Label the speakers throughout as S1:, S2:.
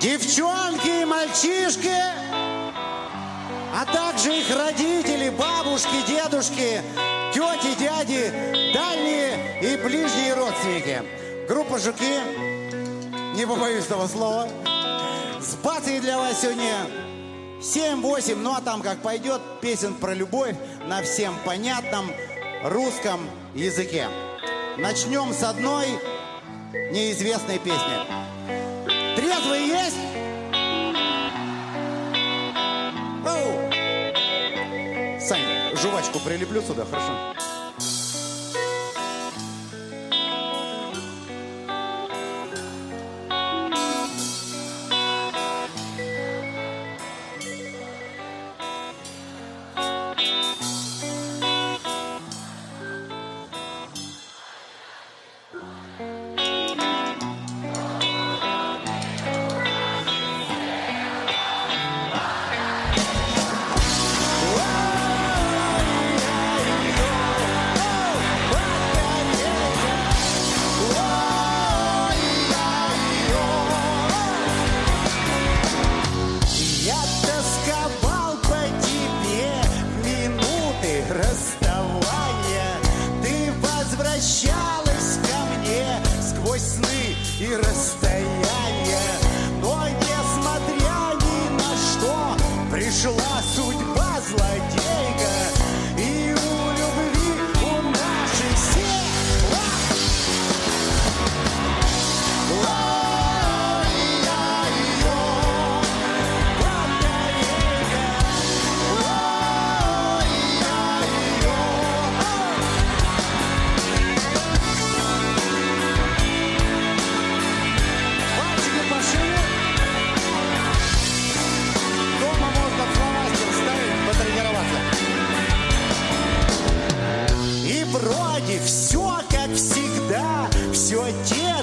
S1: Девчонки и мальчишки, а также их родители, бабушки, дедушки, тети, дяди, дальние и ближние родственники. Группа «Жуки», не побоюсь этого слова, с для вас сегодня 7-8, ну а там как пойдет, песен про любовь на всем понятном русском языке. Начнем с одной неизвестной песни. Трезвый есть? Оу! Сань, жвачку прилеплю сюда, хорошо?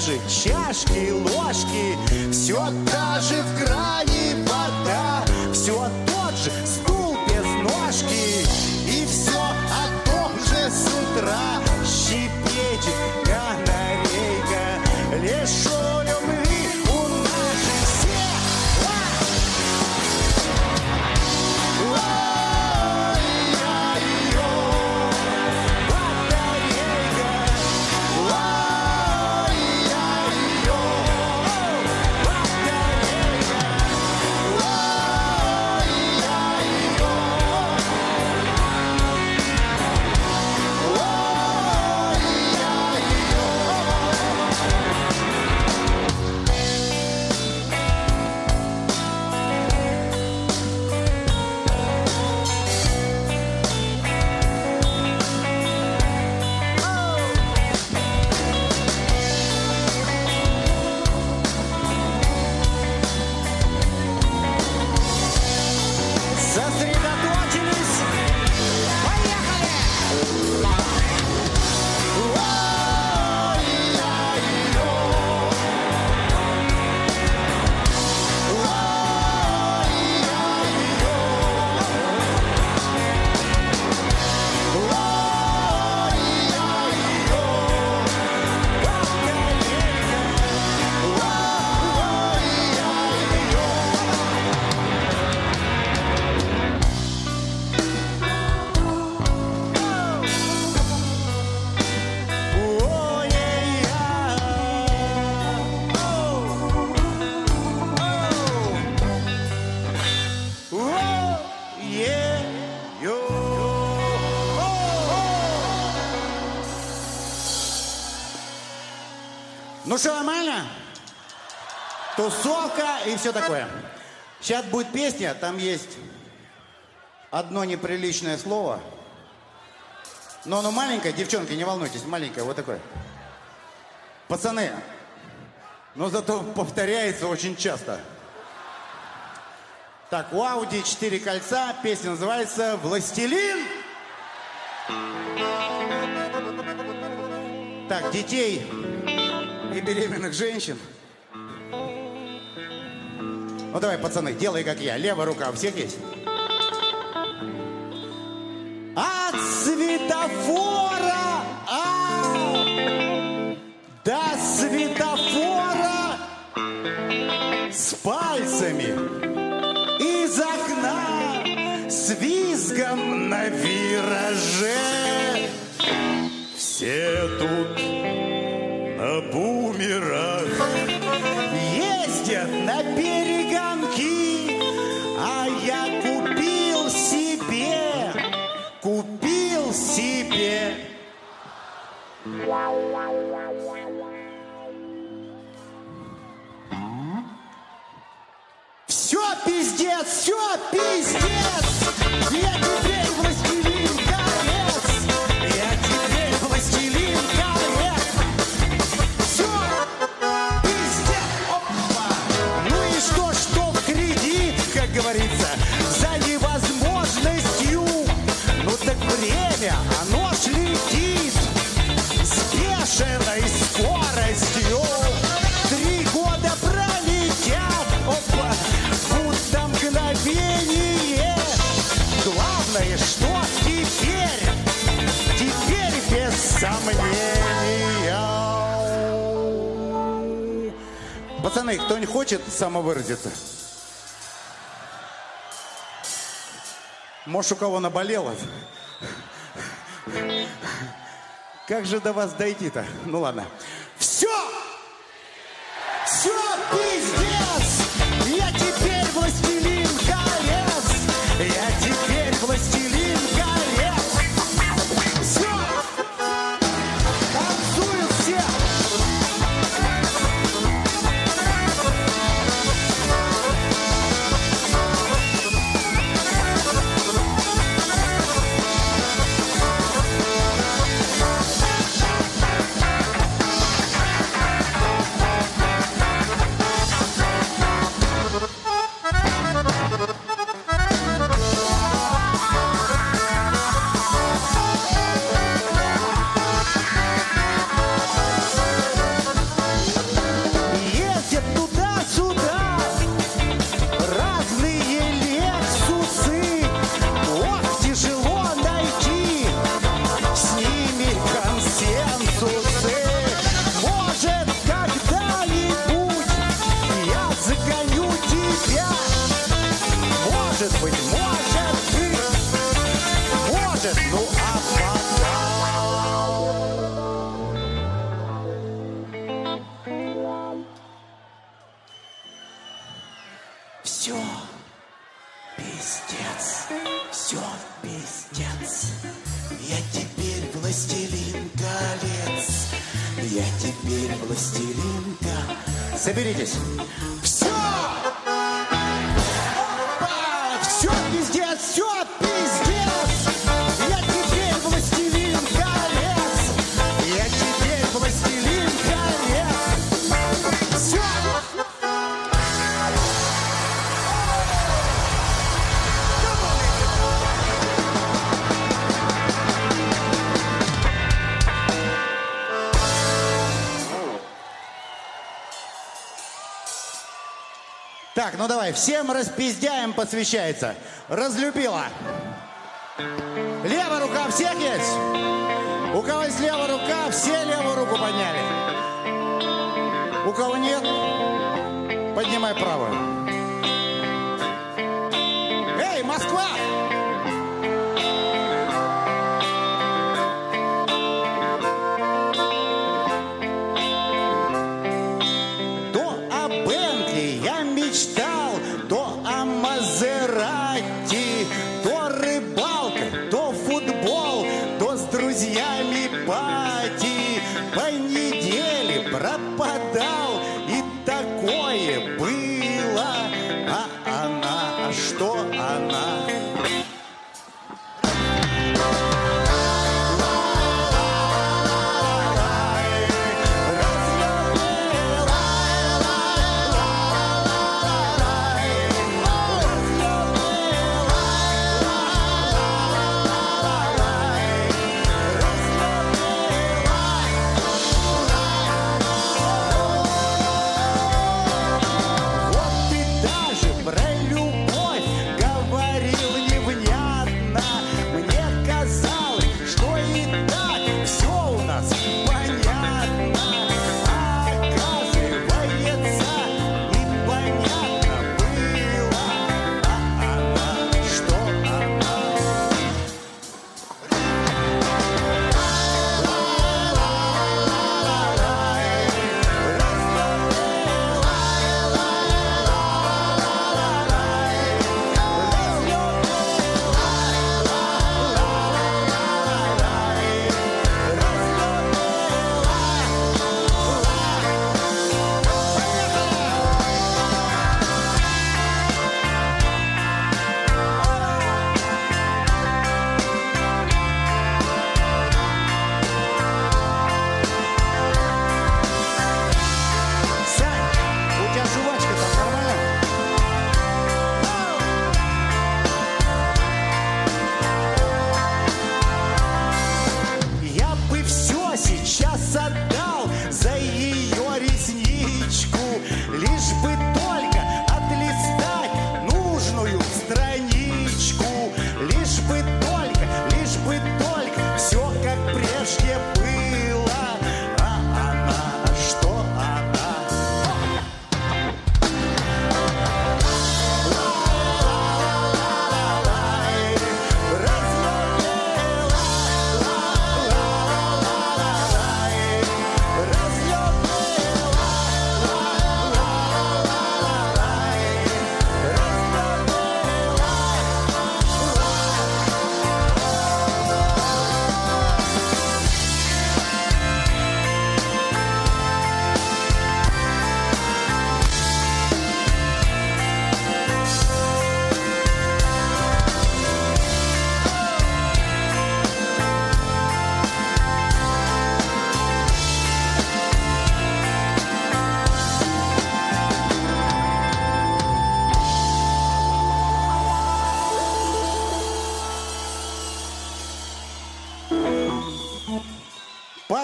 S1: Же чашки ложки, все та же в кране вода, все тот же стул без ножки, и все о том же с утра щепечет канарейка, лишь Ну что, нормально? Тусовка и все такое. Сейчас будет песня, там есть одно неприличное слово. Но оно маленькое, девчонки, не волнуйтесь, маленькое, вот такое. Пацаны, но зато повторяется очень часто. Так, у Ауди 4 кольца, песня называется «Властелин». Так, детей и беременных женщин. Ну давай, пацаны, делай как я. Левая рука у всех есть? От светофора а, до светофора с пальцами из окна с визгом на вираже. Все тут все пиздец! Пацаны, кто-нибудь хочет самовыразиться? Может, у кого наболело? Как же до вас дойти-то? Ну ладно. Все, Может быть, может пиздец, все пиздец. Ну давай, всем распиздяем посвящается. Разлюбила. Левая рука всех есть? У кого есть левая рука, все левую руку подняли. У кого нет, поднимай правую.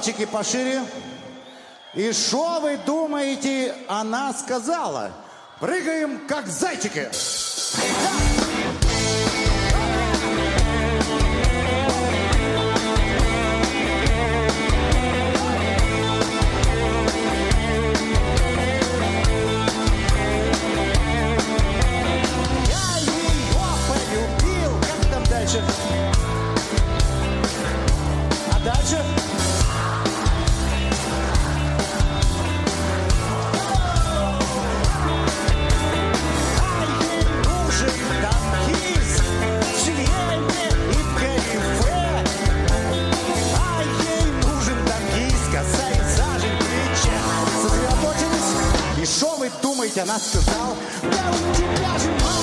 S1: Пальчики пошире. И что вы думаете, она сказала? Прыгаем, как зайчики. Да! qu'un masque parle. Là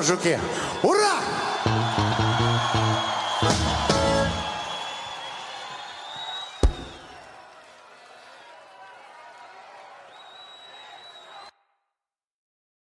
S1: по жуке. Ура!